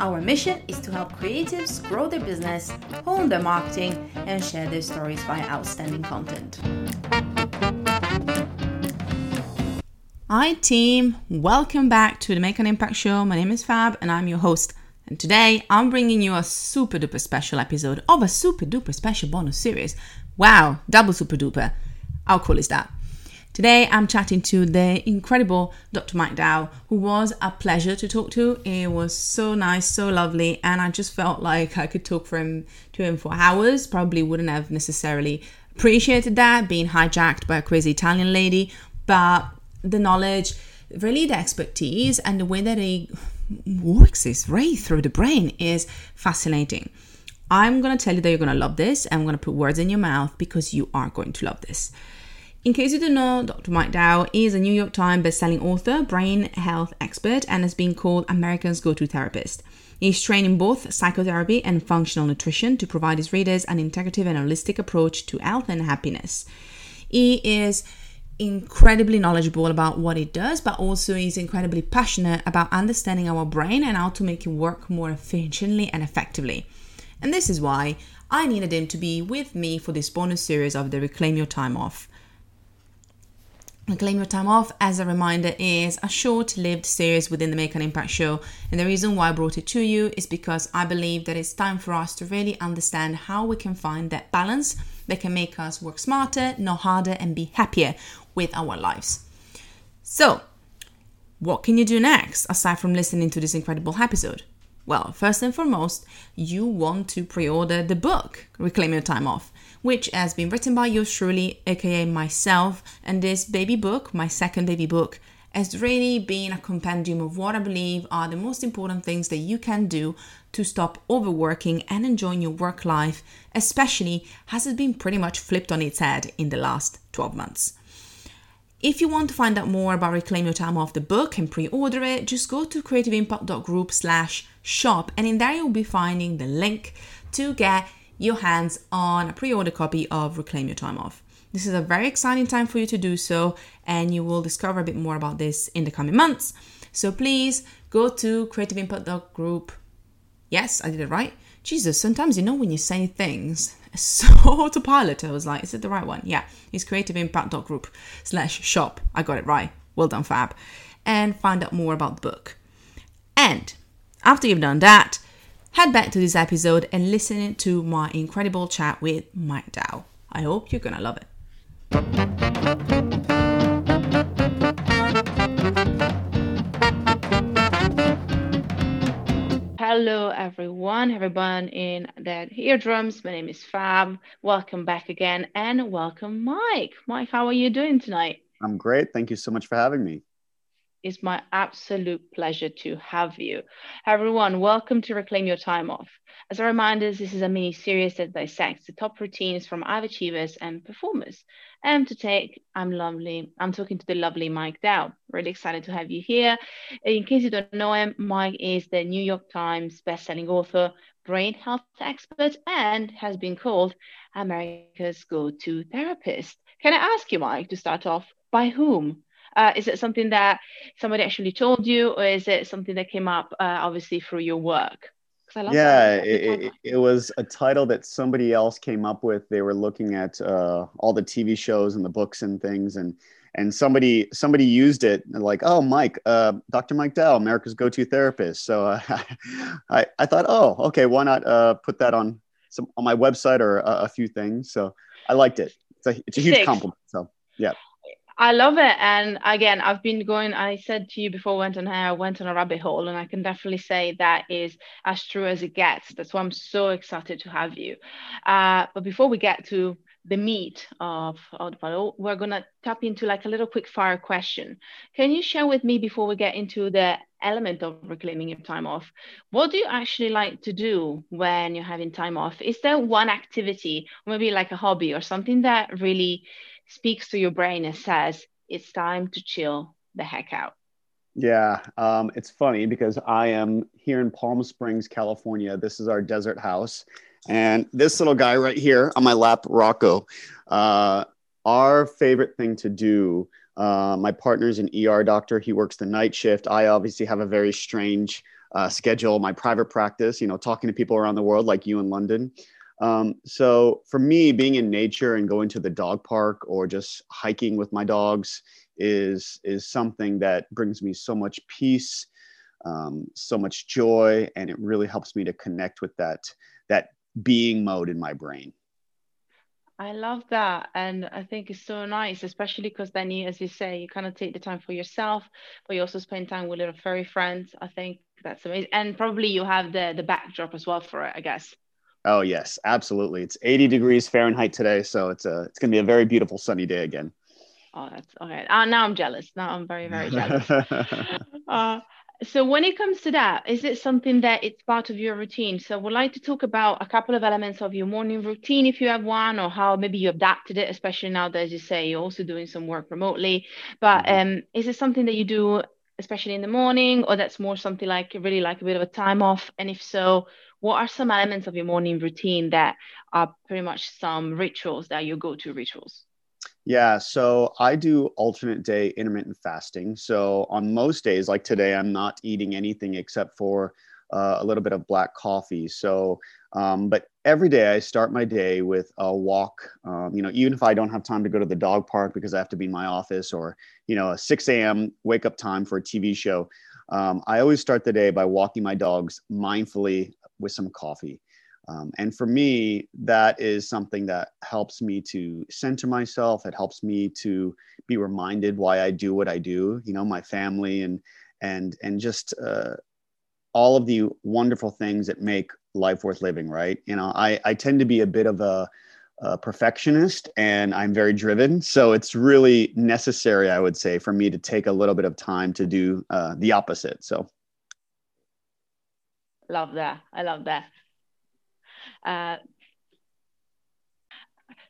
Our mission is to help creatives grow their business, hone their marketing, and share their stories via outstanding content. Hi, team. Welcome back to the Make an Impact Show. My name is Fab, and I'm your host. And today I'm bringing you a super duper special episode of a super duper special bonus series. Wow, double super duper. How cool is that? Today I'm chatting to the incredible Dr. Mike Dow, who was a pleasure to talk to. It was so nice, so lovely, and I just felt like I could talk for him to him for hours. Probably wouldn't have necessarily appreciated that being hijacked by a crazy Italian lady, but the knowledge, really the expertise, and the way that he works his way through the brain is fascinating. I'm going to tell you that you're going to love this. And I'm going to put words in your mouth because you are going to love this. In case you don't know, Dr. Mike Dow is a New York Times bestselling author, brain health expert, and has been called America's go to therapist. He's trained in both psychotherapy and functional nutrition to provide his readers an integrative and holistic approach to health and happiness. He is incredibly knowledgeable about what it does, but also is incredibly passionate about understanding our brain and how to make it work more efficiently and effectively. And this is why I needed him to be with me for this bonus series of the Reclaim Your Time Off. Claim Your Time Off, as a reminder, is a short lived series within the Make an Impact show. And the reason why I brought it to you is because I believe that it's time for us to really understand how we can find that balance that can make us work smarter, not harder, and be happier with our lives. So, what can you do next aside from listening to this incredible episode? Well, first and foremost, you want to pre order the book, Reclaim Your Time Off which has been written by yours truly, aka myself. And this baby book, my second baby book, has really been a compendium of what I believe are the most important things that you can do to stop overworking and enjoying your work life, especially as it's been pretty much flipped on its head in the last 12 months. If you want to find out more about Reclaim Your Time Off the book and pre-order it, just go to creativeimpact.group slash shop and in there you'll be finding the link to get your hands on a pre order copy of Reclaim Your Time Off. This is a very exciting time for you to do so, and you will discover a bit more about this in the coming months. So please go to creativeimpact.group. Yes, I did it right. Jesus, sometimes you know when you say things so autopilot. I was like, is it the right one? Yeah, it's creativeimpact.group slash shop. I got it right. Well done, Fab. And find out more about the book. And after you've done that, head back to this episode and listen to my incredible chat with Mike Dow. I hope you're gonna love it. Hello, everyone, everyone in their eardrums. My name is Fab. Welcome back again, and welcome, Mike. Mike, how are you doing tonight? I'm great. Thank you so much for having me. It's my absolute pleasure to have you. Everyone, welcome to Reclaim Your Time Off. As a reminder, this is a mini series that dissects the top routines from high achievers and performers. And to take, I'm lovely. I'm talking to the lovely Mike Dow. Really excited to have you here. In case you don't know him, Mike is the New York Times bestselling author, brain health expert, and has been called America's go-to therapist. Can I ask you, Mike, to start off, by whom? Uh, is it something that somebody actually told you, or is it something that came up uh, obviously through your work? yeah, it, it, it, was a title that somebody else came up with. They were looking at uh, all the TV shows and the books and things, and and somebody somebody used it like, oh, Mike, uh, Dr. Mike Dow, America's go-to therapist. So uh, I I thought, oh, okay, why not uh, put that on some on my website or a, a few things. So I liked it. It's a it's a huge Six. compliment. So yeah. I love it. And again, I've been going, I said to you before went on here, I went on a rabbit hole, and I can definitely say that is as true as it gets. That's why I'm so excited to have you. Uh, but before we get to the meat of, panel, we're going to tap into like a little quick fire question. Can you share with me before we get into the element of reclaiming your time off, what do you actually like to do when you're having time off? Is there one activity, maybe like a hobby or something that really speaks to your brain and says, it's time to chill the heck out? Yeah, um, it's funny because I am here in Palm Springs, California. This is our desert house. And this little guy right here on my lap, Rocco, uh, our favorite thing to do. Uh, my partner's an ER doctor. He works the night shift. I obviously have a very strange uh, schedule, my private practice, you know, talking to people around the world like you in London. Um, so for me, being in nature and going to the dog park or just hiking with my dogs is is something that brings me so much peace, um, so much joy, and it really helps me to connect with that that being mode in my brain. I love that. And I think it's so nice, especially because then you, as you say, you kind of take the time for yourself, but you also spend time with little furry friends. I think that's amazing. And probably you have the the backdrop as well for it, I guess. Oh yes, absolutely. It's 80 degrees Fahrenheit today, so it's a it's gonna be a very beautiful sunny day again. Oh, that's okay. Uh, now I'm jealous. Now I'm very very jealous. uh, so when it comes to that, is it something that it's part of your routine? So we'd like to talk about a couple of elements of your morning routine, if you have one, or how maybe you adapted it, especially now that, as you say, you're also doing some work remotely. But mm-hmm. um, is it something that you do, especially in the morning, or that's more something like really like a bit of a time off? And if so, what are some elements of your morning routine that are pretty much some rituals that you go to rituals? Yeah, so I do alternate day intermittent fasting. So on most days, like today, I'm not eating anything except for uh, a little bit of black coffee. So, um, but every day I start my day with a walk. Um, you know, even if I don't have time to go to the dog park because I have to be in my office or, you know, a 6 a.m. wake up time for a TV show, um, I always start the day by walking my dogs mindfully with some coffee. Um, and for me, that is something that helps me to center myself. It helps me to be reminded why I do what I do. You know, my family and and and just uh, all of the wonderful things that make life worth living. Right? You know, I I tend to be a bit of a, a perfectionist, and I'm very driven. So it's really necessary, I would say, for me to take a little bit of time to do uh, the opposite. So. Love that. I love that. Uh,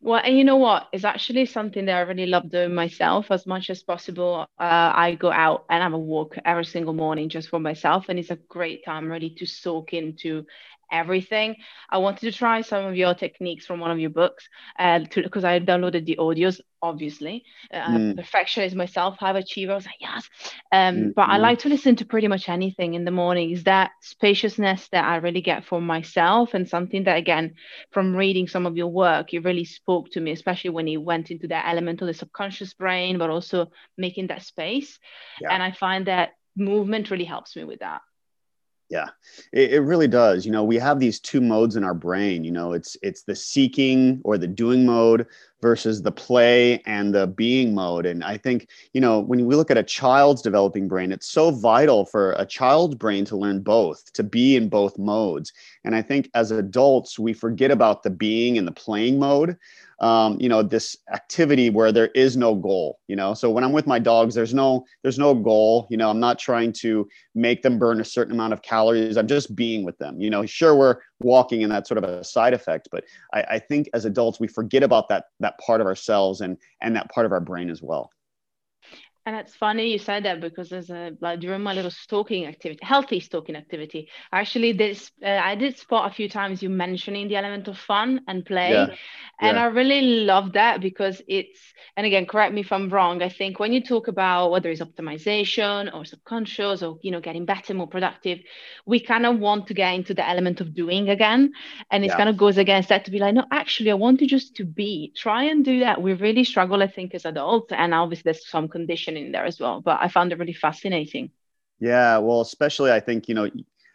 well, and you know what? It's actually something that I really love doing myself as much as possible. Uh, I go out and have a walk every single morning just for myself, and it's a great time really to soak into everything. I wanted to try some of your techniques from one of your books uh, because I downloaded the audios, obviously. Uh, mm. Perfectionist myself, high achiever. I was like, yes. Um, mm But I mm. like to listen to pretty much anything in the morning. Is that spaciousness that I really get for myself and something that, again, from reading some of your work, it really spoke to me, especially when you went into that element of the subconscious brain, but also making that space. Yeah. And I find that movement really helps me with that yeah. It, it, really does. You know we have these two modes in our brain. You know it's it's the seeking or the doing mode versus the play and the being mode. And i think you know when we look at a child's developing brain it's so vital for a child's brain to learn both to be in both modes. And i think as adults we forget about the being and the playing mode um, you know this activity where there is no goal you know? So when i'm with my dogs there's no there's no goal you know? I'm not trying to make them burn a certain amount of calories. I'm just being with them you know? Sure we're walking and that's sort of a side effect but I, I think as adults we forget about that that part of ourselves and and that part of our brain as well And it's funny you said that because there's a like during my little stalking activity, healthy stalking activity. Actually, this uh, I did spot a few times you mentioning the element of fun and play, yeah. and yeah. I really love that because it's. And again, correct me if I'm wrong. I think when you talk about whether it's optimization or subconscious or you know getting better, more productive, we kind of want to get into the element of doing again, and it yeah. kind of goes against that to be like, no, actually, I want to just to be. Try and do that. We really struggle, I think, as adults, and obviously there's some conditioning in there as well. But I found it really fascinating. Yeah, well, especially I think you know,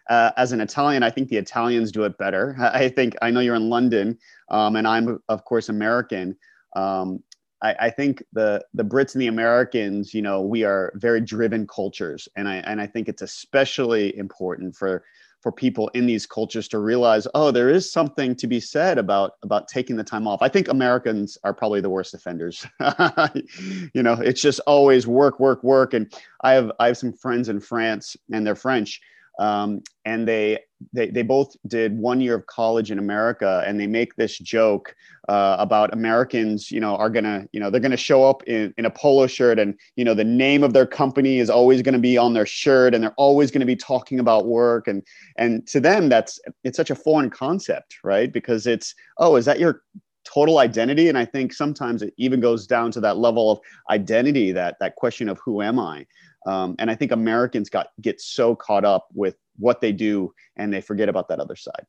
uh, as an Italian, I think the Italians do it better. I think I know you're in London, um, and I'm of course American. Um, I, I, think the the Brits and the Americans, you know, we are very driven cultures, and I and I think it's especially important for for people in these cultures to realize, oh, there is something to be said about about taking the time off. I think Americans are probably the worst offenders. you know, it's just always work, work, work. And I have I have some friends in France, and they're French, um, and they, they they both did one year of college in America, and they make this joke uh, about Americans, you know, are gonna, you know, they're gonna show up in, in a polo shirt, and you know, the name of their company is always gonna be on their shirt, and they're always gonna be talking about work, and and to them, that's it's such a foreign concept, right? Because it's, oh, is that your total identity? And i think sometimes it even goes down to that level of identity that that question of who am i um, and I think Americans got get so caught up with what they do and they forget about that other side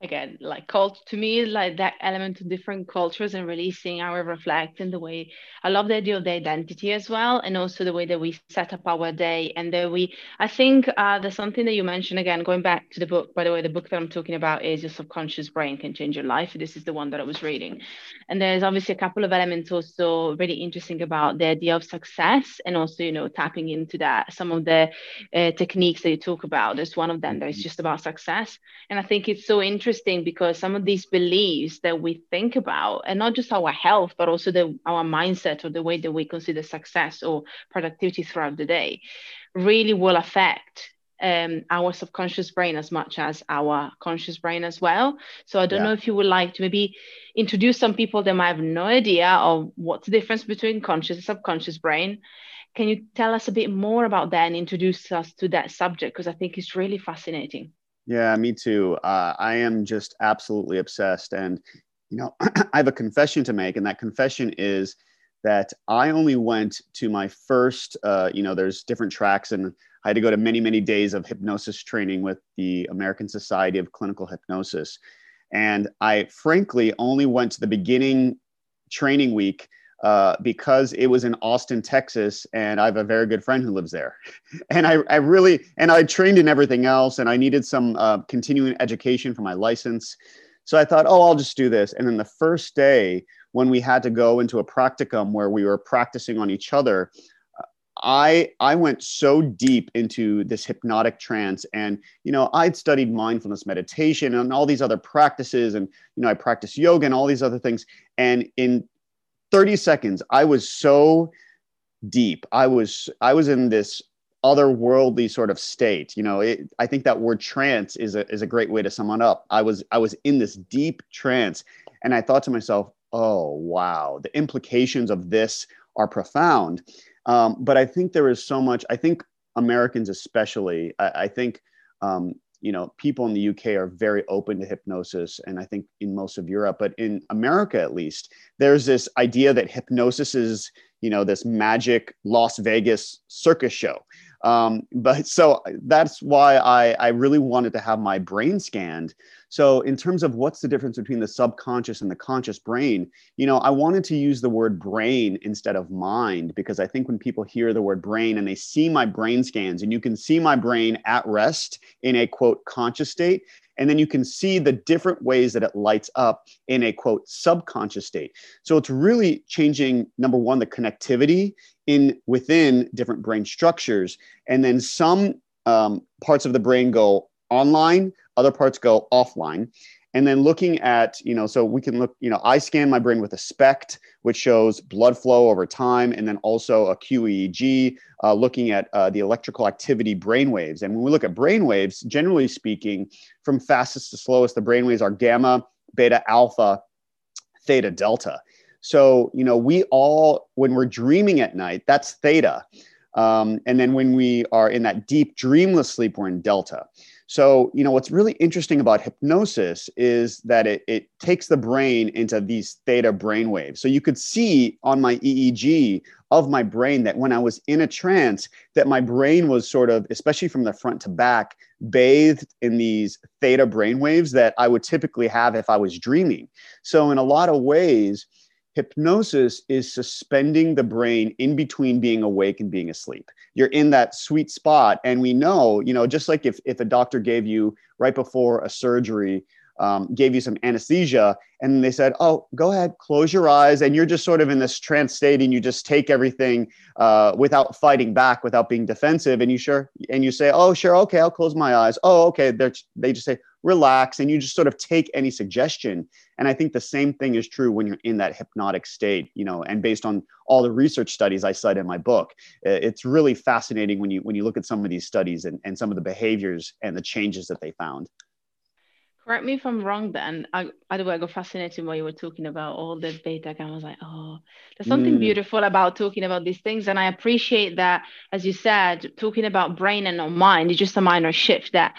again like cult to me like that element of different cultures and releasing our reflect in the way i love the idea of the identity as well and also the way that we set up our day and that we i think uh, there's something that you mentioned again going back to the book by the way the book that i'm talking about is your subconscious brain can change your life. This is the one that i was reading. And there's obviously a couple of elements also really interesting about the idea of success and also you know tapping into that some of the uh, techniques that you talk about. There's one of them that is mm-hmm. just about success. And i think it's so interesting interesting because some of these beliefs that we think about, and not just our health, but also the, our mindset or the way that we consider success or productivity throughout the day, really will affect um, our subconscious brain as much as our conscious brain as well. So I don't yeah. know if you would like to maybe introduce some people that might have no idea of what's the difference between conscious and subconscious brain. Can you tell us a bit more about that and introduce us to that subject? Because I think it's really fascinating. Yeah, me too. Uh, I am just absolutely obsessed. And, you know, I have a confession to make. And that confession is that I only went to my first, uh, you know, there's different tracks, and I had to go to many, many days of hypnosis training with the American Society of Clinical Hypnosis. And I frankly only went to the beginning training week uh, because it was in Austin, Texas, and I have a very good friend who lives there. And I, I really, and I trained in everything else, and I needed some uh, continuing education for my license. So I thought, oh, I'll just do this. And then the first day, when we had to go into a practicum where we were practicing on each other, I I went so deep into this hypnotic trance and you know I'd studied mindfulness meditation and all these other practices and you know I practiced yoga and all these other things and in 30 seconds. I was so deep. I was i was in this otherworldly sort of state you know it, i think that word trance is a, is a great way to sum it up. I was i was in this deep trance and i thought to myself oh wow the implications of this are profound. Um, but i think there is so much i think americans especially i, I think um, you know people in the uk are very open to hypnosis and i think in most of europe but in america at least there's this idea that hypnosis is you know this magic las vegas circus show um, but so that's why I, I really wanted to have my brain scanned. So, in terms of what's the difference between the subconscious and the conscious brain, you know, I wanted to use the word brain instead of mind because I think when people hear the word brain and they see my brain scans and you can see my brain at rest in a quote conscious state, and then you can see the different ways that it lights up in a quote subconscious state. So it's really changing number one, the connectivity in within different brain structures. And then some um, parts of the brain go online, other parts go offline and then looking at you know so we can look you know i scan my brain with a spect which shows blood flow over time and then also a qeeg uh, looking at uh, the electrical activity brain waves and when we look at brain waves generally speaking from fastest to slowest the brain waves are gamma beta alpha theta delta So, you know, we all, when we're dreaming at night, that's theta. Um, and then when we are in that deep dreamless sleep, we're in delta. So, you know, what's really interesting about hypnosis is that it, it takes the brain into these theta brain waves. So you could see on my EEG of my brain that when I was in a trance, that my brain was sort of, especially from the front to back, bathed in these theta brain waves that I would typically have if I was dreaming. So in a lot of ways, hypnosis is suspending the brain in between being awake and being asleep. You're in that sweet spot and we know you know just like if, if a doctor gave you right before a surgery um, gave you some anesthesia. And they said oh go ahead close your eyes. And you're just sort of in this trance state and you just take everything uh, without fighting back without being defensive. And you sure and you say oh sure okay i'll close my eyes. Oh okay. They're, they just say relax. And you just sort of take any suggestion. And i think the same thing is true when you're in that hypnotic state you know and based on all the research studies i cite in my book it's really fascinating when you when you look at some of these studies and, and some of the behaviors and the changes that they found correct me if i'm wrong then i way i got fascinated while you were talking about all the beta i was like oh there's something mm. beautiful about talking about these things and i appreciate that as you said talking about brain and not mind is just a minor shift that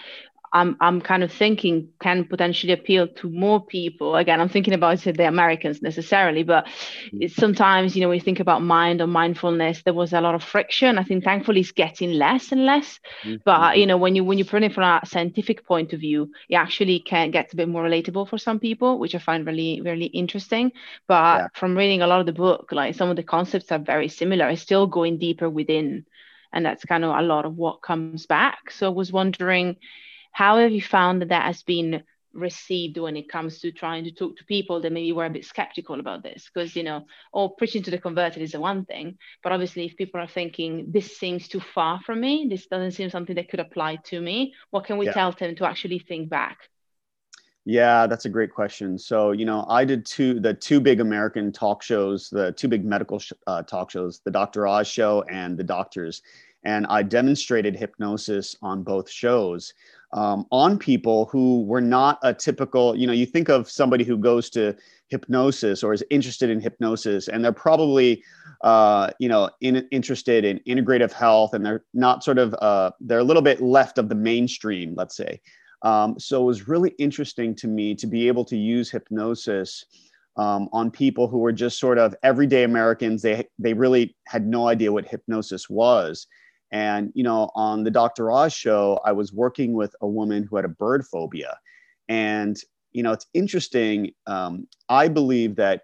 I'm I'm kind of thinking can potentially appeal to more people. Again, I'm thinking about the Americans necessarily, but mm-hmm. sometimes you know when you think about mind or mindfulness, there was a lot of friction. I think thankfully it's getting less and less. Mm-hmm. But you know when you when you put it from a scientific point of view, it actually can get a bit more relatable for some people, which I find really really interesting. But yeah. from reading a lot of the book, like some of the concepts are very similar. It's still going deeper within, and that's kind of a lot of what comes back. So I was wondering how have you found that that has been received when it comes to trying to talk to people that maybe were a bit skeptical about this? Because you know or preaching to the converted is the one thing but obviously if people are thinking this seems too far from me. This doesn't seem something that could apply to me what can we yeah. tell them to actually think back? Yeah that's a great question. So you know i did two the two big american talk shows the two big medical sh- uh, talk shows the dr oz show and the doctors and i demonstrated hypnosis on both shows um, on people who were not a typical, you know, you think of somebody who goes to hypnosis or is interested in hypnosis, and they're probably, uh, you know, in, interested in integrative health, and they're not sort of, uh, they're a little bit left of the mainstream, let's say. Um, so it was really interesting to me to be able to use hypnosis um, on people who were just sort of everyday Americans. They they really had no idea what hypnosis was, and, you know, on the Dr. Oz show, I was working with a woman who had a bird phobia. And, you know, it's interesting. Um, I believe that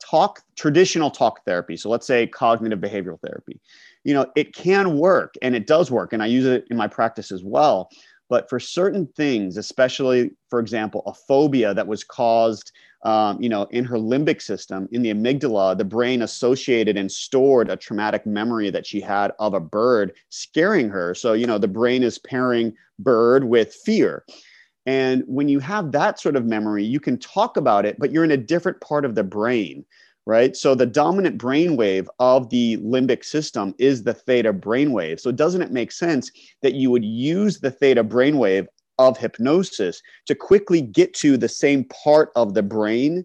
talk, traditional talk therapy, so let's say cognitive behavioral therapy, you know, it can work and it does work. And I use it in my practice as well. But for certain things, especially, for example, a phobia that was caused um, you know, in her limbic system, in the amygdala, the brain associated and stored a traumatic memory that she had of a bird scaring her. So, you know, the brain is pairing bird with fear. And when you have that sort of memory, you can talk about it, but you're in a different part of the brain, right? So the dominant brainwave of the limbic system is the theta brainwave. So doesn't it make sense that you would use the theta brainwave of hypnosis to quickly get to the same part of the brain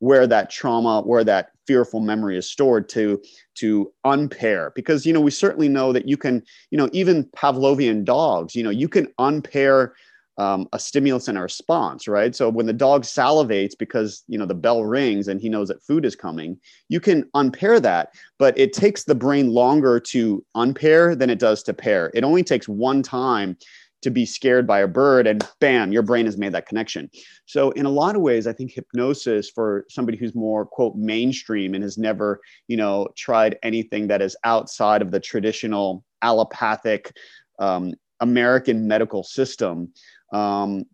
where that trauma where that fearful memory is stored to to unpair because you know we certainly know that you can you know even pavlovian dogs you know you can unpair um, a stimulus and a response right? So when the dog salivates because you know the bell rings and he knows that food is coming you can unpair that but it takes the brain longer to unpair than it does to pair. It only takes one time to be scared by a bird and bam your brain has made that connection. So in a lot of ways i think hypnosis for somebody who's more quote mainstream and has never you know tried anything that is outside of the traditional allopathic um, american medical system um,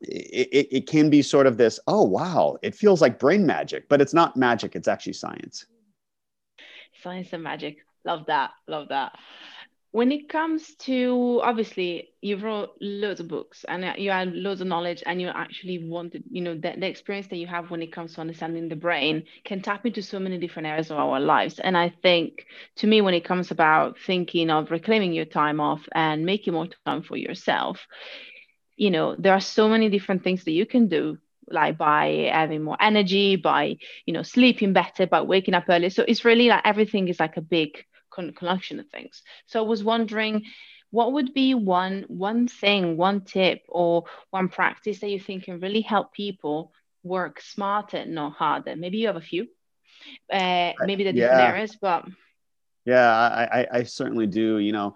it, it, can be sort of this oh wow it feels like brain magic but it's not magic it's actually science. Science and magic love that love that. When it comes to obviously you wrote loads of books and you had loads of knowledge and you actually wanted you know the experience that you have when it comes to understanding the brain can tap into so many different areas of our lives. And i think to me when it comes about thinking of reclaiming your time off and making more time for yourself you know there are so many different things that you can do like by having more energy by you know sleeping better by waking up early so it's really like everything is like a big con- collection of things. So i was wondering what would be one one thing one tip or one practice that you think can really help people work smarter not harder? Maybe you have a few. Uh, maybe the different yeah. areas but yeah I, I i certainly do you know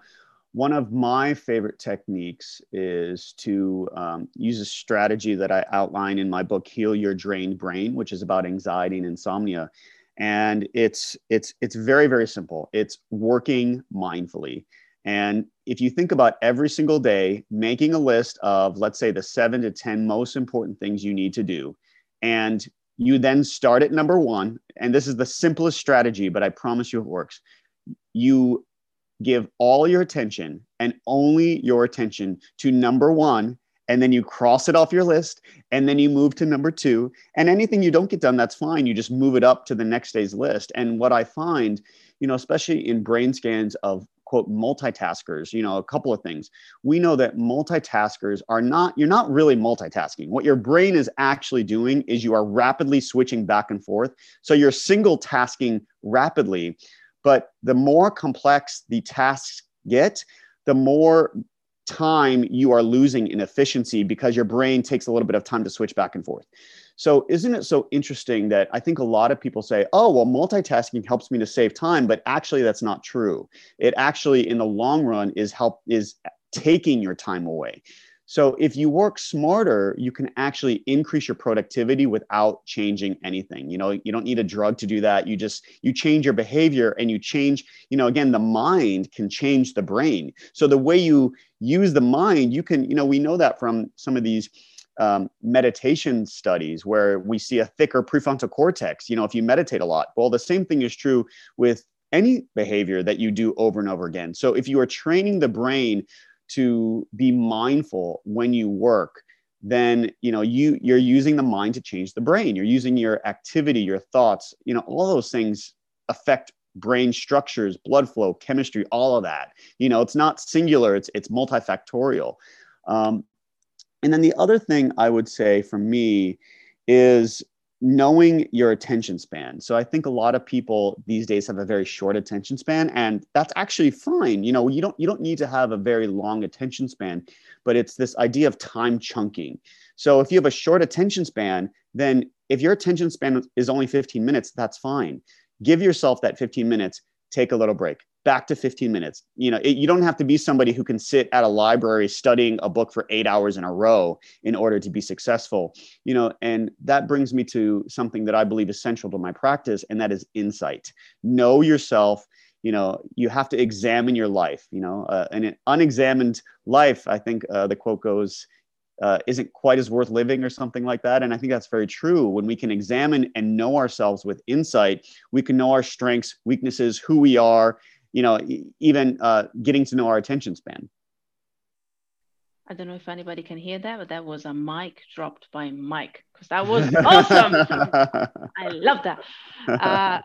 one of my favorite techniques is to um, use a strategy that I outline in my book, Heal Your Drained Brain, which is about anxiety and insomnia. And it's it's it's very very simple. It's working mindfully. And if you think about every single day, making a list of let's say the seven to ten most important things you need to do, and you then start at number one. And this is the simplest strategy, but I promise you it works. You give all your attention and only your attention to number one and then you cross it off your list and then you move to number two. And anything you don't get done that's fine. You just move it up to the next day's list. And what i find you know especially in brain scans of quote multitaskers you know a couple of things. We know that multitaskers are not you're not really multitasking. What your brain is actually doing is you are rapidly switching back and forth. So you're single tasking rapidly but the more complex the tasks get, the more time you are losing in efficiency because your brain takes a little bit of time to switch back and forth. So, isn't it so interesting that I think a lot of people say, oh, well, multitasking helps me to save time, but actually that's not true. It actually, in the long run, is help is taking your time away. So if you work smarter, you can actually increase your productivity without changing anything. You know, you don't need a drug to do that. You just you change your behavior and you change, you know, again, the mind can change the brain. So the way you use the mind, you can, you know, we know that from some of these um, meditation studies where we see a thicker prefrontal cortex. You know, if you meditate a lot, well, the same thing is true with any behavior that you do over and over again. So if you are training the brain to be mindful when you work then you know you you're using the mind to change the brain. You're using your activity your thoughts you know all those things affect brain structures blood flow chemistry all of that. You know it's not singular it's it's multifactorial. Um, and then the other thing i would say for me is knowing your attention span. So I think a lot of people these days have a very short attention span and that's actually fine. You know, you don't you don't need to have a very long attention span, but it's this idea of time chunking. So if you have a short attention span, then if your attention span is only 15 minutes, that's fine. Give yourself that 15 minutes, take a little break back to 15 minutes. You know, it, you don't have to be somebody who can sit at a library studying a book for eight hours in a row in order to be successful. You know, and that brings me to something that I believe is central to my practice, and that is insight. Know yourself. You know, you have to examine your life. You know, uh, an unexamined life, I think uh, the quote goes, uh, isn't quite as worth living or something like that. And I think that's very true. When we can examine and know ourselves with insight, we can know our strengths, weaknesses, who we are, you know, even uh, getting to know our attention span. I don't know if anybody can hear that, but that was a mic dropped by Mike because that was awesome. I love that. Uh,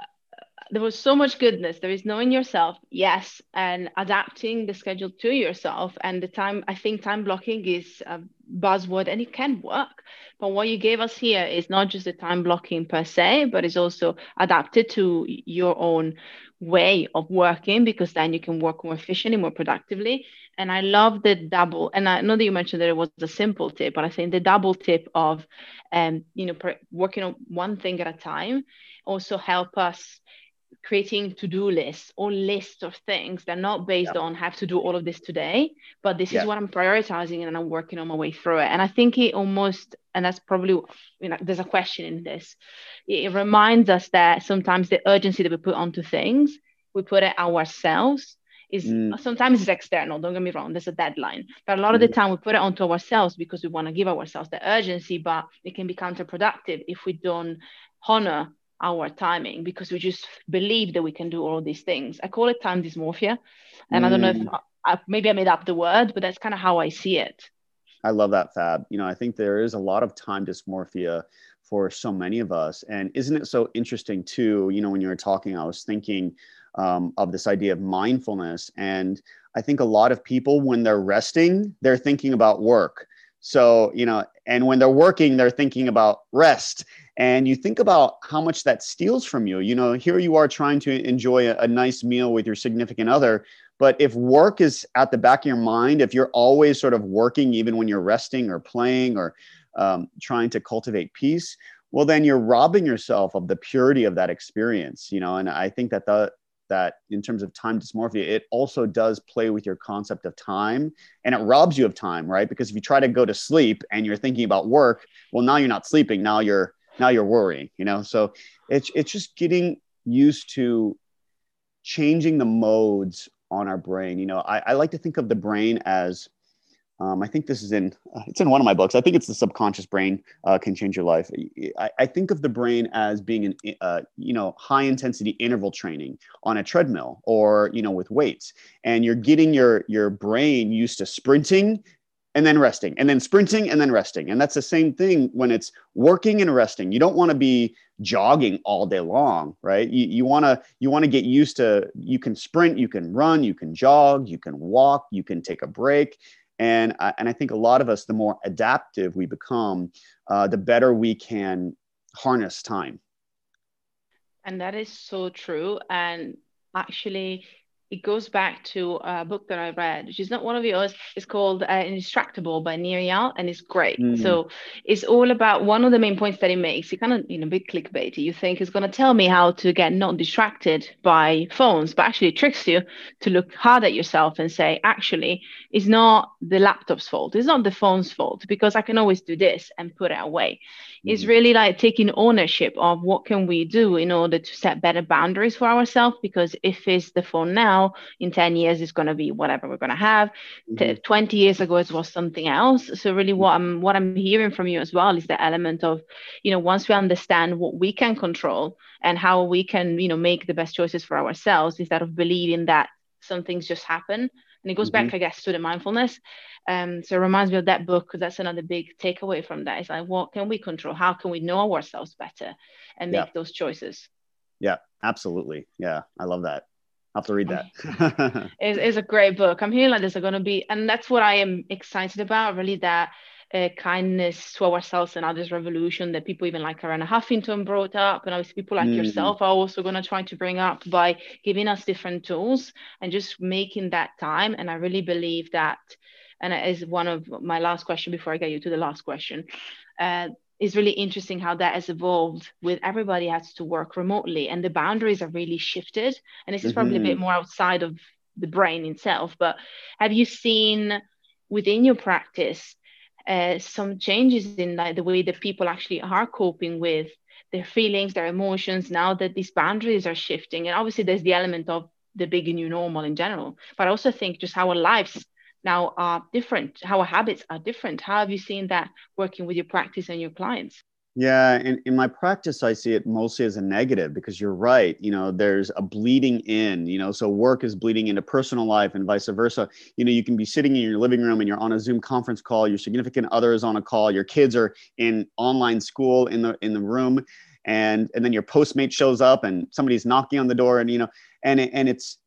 there was so much goodness. There is knowing yourself, yes, and adapting the schedule to yourself. And the time, I think time blocking is a buzzword and it can work. But what you gave us here is not just the time blocking per se, but it's also adapted to your own way of working because then you can work more efficiently, more productively. And I love the double. And I know that you mentioned that it was a simple tip, but I think the double tip of, um, you know, working on one thing at a time also help us creating to-do lists or lists of things that are not based yeah. on have to do all of this today but this yeah. is what i'm prioritizing and i'm working on my way through it and i think it almost and that's probably you know there's a question in this it reminds us that sometimes the urgency that we put onto things we put it ourselves is mm. sometimes it's external don't get me wrong there's a deadline but a lot of the mm. time we put it onto ourselves because we want to give ourselves the urgency but it can be counterproductive if we don't honor our timing because we just believe that we can do all these things. I call it time dysmorphia. And mm. I don't know if mm. I, maybe I made up the word, but that's kind of how I see it. I love that, Fab. You know, I think there is a lot of time dysmorphia for so many of us. And isn't it so interesting, too? You know, when you were talking, I was thinking um, of this idea of mindfulness. And I think a lot of people, when they're resting, they're thinking about work So, you know, and when they're working, they're thinking about rest. And you think about how much that steals from you. You know, here you are trying to enjoy a, a nice meal with your significant other. But if work is at the back of your mind, if you're always sort of working, even when you're resting or playing or um, trying to cultivate peace, well, then you're robbing yourself of the purity of that experience, you know. And I think that the that in terms of time dysmorphia, it also does play with your concept of time and it robs you of time, right? Because if you try to go to sleep and you're thinking about work, well, now you're not sleeping. Now you're now you're worrying, you know? So it's it's just getting used to changing the modes on our brain. You know, I, I like to think of the brain as um, I think this is in uh, it's in one of my books. I think it's the subconscious brain uh, can change your life. I, I, think of the brain as being an uh, you know high intensity interval training on a treadmill or you know with weights, and you're getting your your brain used to sprinting and then resting and then sprinting and then resting. And that's the same thing when it's working and resting. You don't want to be jogging all day long right? You, you want to you want to get used to you can sprint you can run you can jog you can walk you can take a break and I, and I think a lot of us, the more adaptive we become, uh, the better we can harness time. And that is so true. And actually, it goes back to a book that I read, which is not one of yours. It's called uh, Indistractable by Nir Eyal, and it's great. Mm. So it's all about one of the main points that it makes. It kind of, you know, a bit clickbaity. You think it's going to tell me how to get not distracted by phones, but actually it tricks you to look hard at yourself and say, actually, it's not the laptop's fault. It's not the phone's fault because I can always do this and put it away. Mm. It's really like taking ownership of what can we do in order to set better boundaries for ourselves. Because if it's the phone now, now in 10 years it's going to be whatever we're going to have mm-hmm. 20 years ago it was something else. So really what i'm what i'm hearing from you as well is the element of you know once we understand what we can control and how we can you know make the best choices for ourselves instead of believing that some things just happen. And it goes mm-hmm. back i guess to the mindfulness. Um, so it reminds me of that book because that's another big takeaway from that. It's like what can we control? How can we know ourselves better and make yeah. those choices? Yeah absolutely. Yeah i love that have to read that. it's, it's a great book. I'm hearing like there's going to be, and that's what I am excited about. Really, that uh, kindness to ourselves and others revolution that people even like Arianna Huffington brought up, and obviously people like mm. yourself are also going to try to bring up by giving us different tools and just making that time. And I really believe that, and it is one of my last question before I get you to the last question. Uh, is really interesting how that has evolved with everybody has to work remotely and the boundaries are really shifted and this is probably mm-hmm. a bit mm-hmm. more outside of the brain itself but have you seen within your practice uh, some changes in like the way that people actually are coping with their feelings their emotions now that these boundaries are shifting and obviously there's the element of the big new normal in general but i also think just how our lives now are different, how our habits are different. How have you seen that working with your practice and your clients? Yeah, in, in my practice, I see it mostly as a negative because you're right. You know, there's a bleeding in, you know, so work is bleeding into personal life and vice versa. You know, you can be sitting in your living room and you're on a Zoom conference call, your significant other is on a call, your kids are in online school in the in the room, and and then your postmate shows up and somebody's knocking on the door and you know, and and it's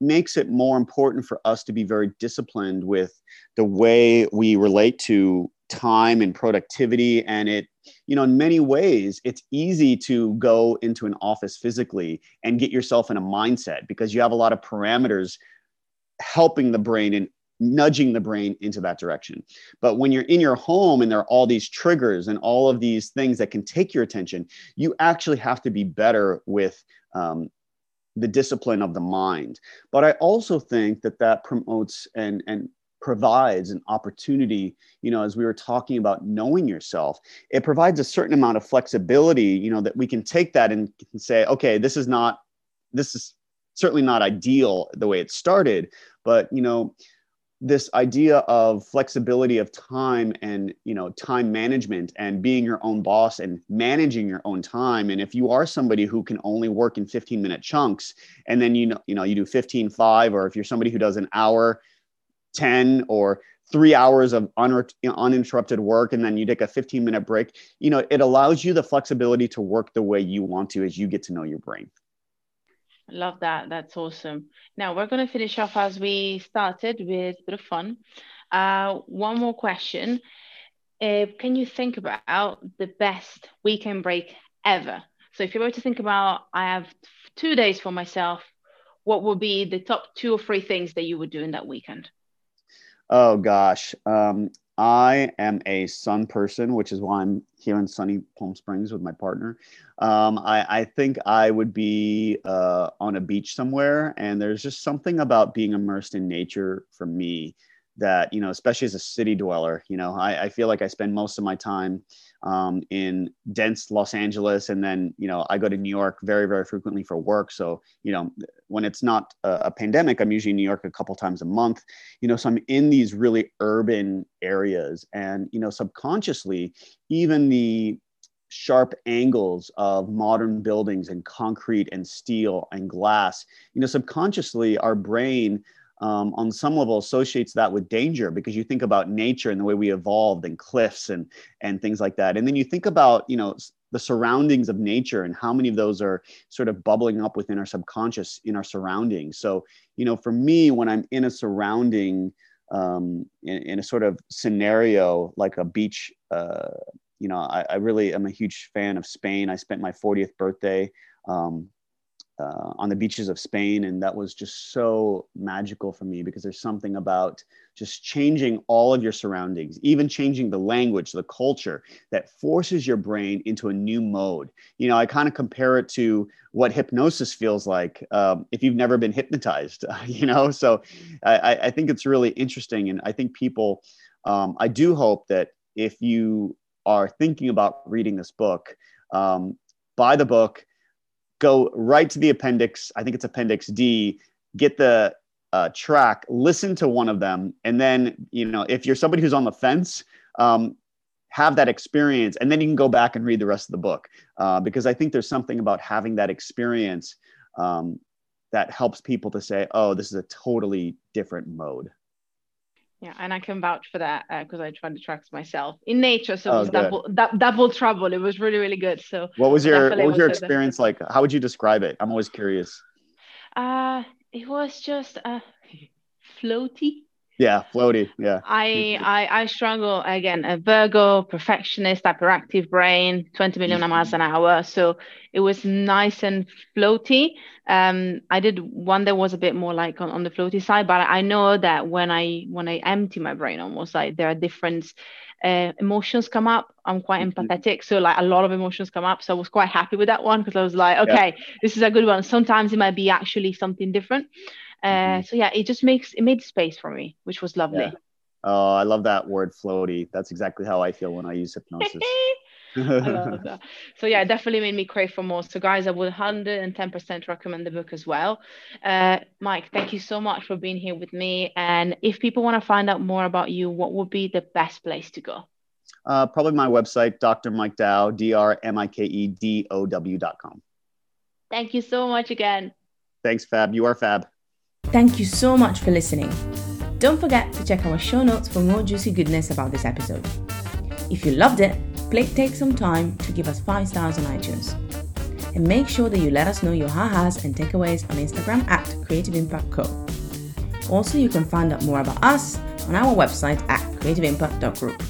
makes it more important for us to be very disciplined with the way we relate to time and productivity. And it you know in many ways it's easy to go into an office physically and get yourself in a mindset because you have a lot of parameters helping the brain and nudging the brain into that direction. But when you're in your home and there are all these triggers and all of these things that can take your attention you actually have to be better with um, the discipline of the mind. But I also think that that promotes and, and provides an opportunity, you know, as we were talking about knowing yourself, it provides a certain amount of flexibility, you know, that we can take that and say, okay, this is not, this is certainly not ideal the way it started, but, you know, this idea of flexibility of time and you know time management and being your own boss and managing your own time. And if you are somebody who can only work in 15 minute chunks and then you know you know you do 15 5 or if you're somebody who does an hour 10 or three hours of un- uninterrupted work and then you take a 15 minute break you know it allows you the flexibility to work the way you want to as you get to know your brain Love that. That's awesome. Now we're going to finish off as we started with a bit of fun. Uh, one more question. Uh, can you think about the best weekend break ever? So if you were to think about, I have two days for myself, what would be the top two or three things that you would do in that weekend? Oh gosh, um, I am a sun person, which is why I'm here in sunny Palm Springs with my partner. Um, I, I, think I would be uh, on a beach somewhere, and there's just something about being immersed in nature for me that you know especially as a city dweller you know i, I feel like i spend most of my time um, in dense los angeles and then you know i go to new york very very frequently for work. So you know when it's not a, a pandemic i'm usually in new york a couple times a month. You know so i'm in these really urban areas and you know subconsciously even the sharp angles of modern buildings and concrete and steel and glass you know subconsciously our brain um, on some level associates that with danger because you think about nature and the way we evolved and cliffs and and things like that. And then you think about you know the surroundings of nature and how many of those are sort of bubbling up within our subconscious in our surroundings. So you know for me when i'm in a surrounding um, in, in, a sort of scenario like a beach uh, you know I, I, really am a huge fan of spain. I spent my 40th birthday um, uh, on the beaches of Spain. And that was just so magical for me because there's something about just changing all of your surroundings, even changing the language, the culture that forces your brain into a new mode. You know, I kind of compare it to what hypnosis feels like um, if you've never been hypnotized, you know? So I, I, think it's really interesting. And I think people, um, I do hope that if you are thinking about reading this book, um, buy the book go right to the appendix. I think it's Appendix D. Get the uh, track, listen to one of them, and then you know if you're somebody who's on the fence, um, have that experience, and then you can go back and read the rest of the book uh, because I think there's something about having that experience um, that helps people to say, "Oh, this is a totally different mode." Yeah, and I can vouch for that because uh, I tried the tracks myself in nature. So it oh, was double, du- double trouble. It was really, really good. So what was your what was your experience like? How would you describe it? I'm always curious. Uh, it was just uh, floaty yeah floaty yeah I, I i struggle again a virgo perfectionist hyperactive brain 20 million mm-hmm. miles an hour so it was nice and floaty um i did one that was a bit more like on, on the floaty side but i know that when i when i empty my brain almost like there are different uh, emotions come up i'm quite mm-hmm. empathetic so like a lot of emotions come up so i was quite happy with that one because i was like okay yeah. this is a good one sometimes it might be actually something different. Uh, so yeah, it just makes it made space for me, which was lovely. Yeah. Oh, I love that word floaty. That's exactly how I feel when I use hypnosis. I love that. So yeah, it definitely made me crave for more. So guys, I would 110% recommend the book as well. Uh, Mike, thank you so much for being here with me. And if people want to find out more about you, what would be the best place to go? Uh, probably my website, Dr. Mike Dow, D-R-M-I-K-E-D-O-W.com. Thank you so much again. Thanks, Fab. You are Fab. Thank you so much for listening. Don't forget to check our show notes for more juicy goodness about this episode. If you loved it, please take some time to give us 5 stars on iTunes. And make sure that you let us know your ha-has and takeaways on Instagram at Creative Impact Co. Also, you can find out more about us on our website at creativeimpact.group.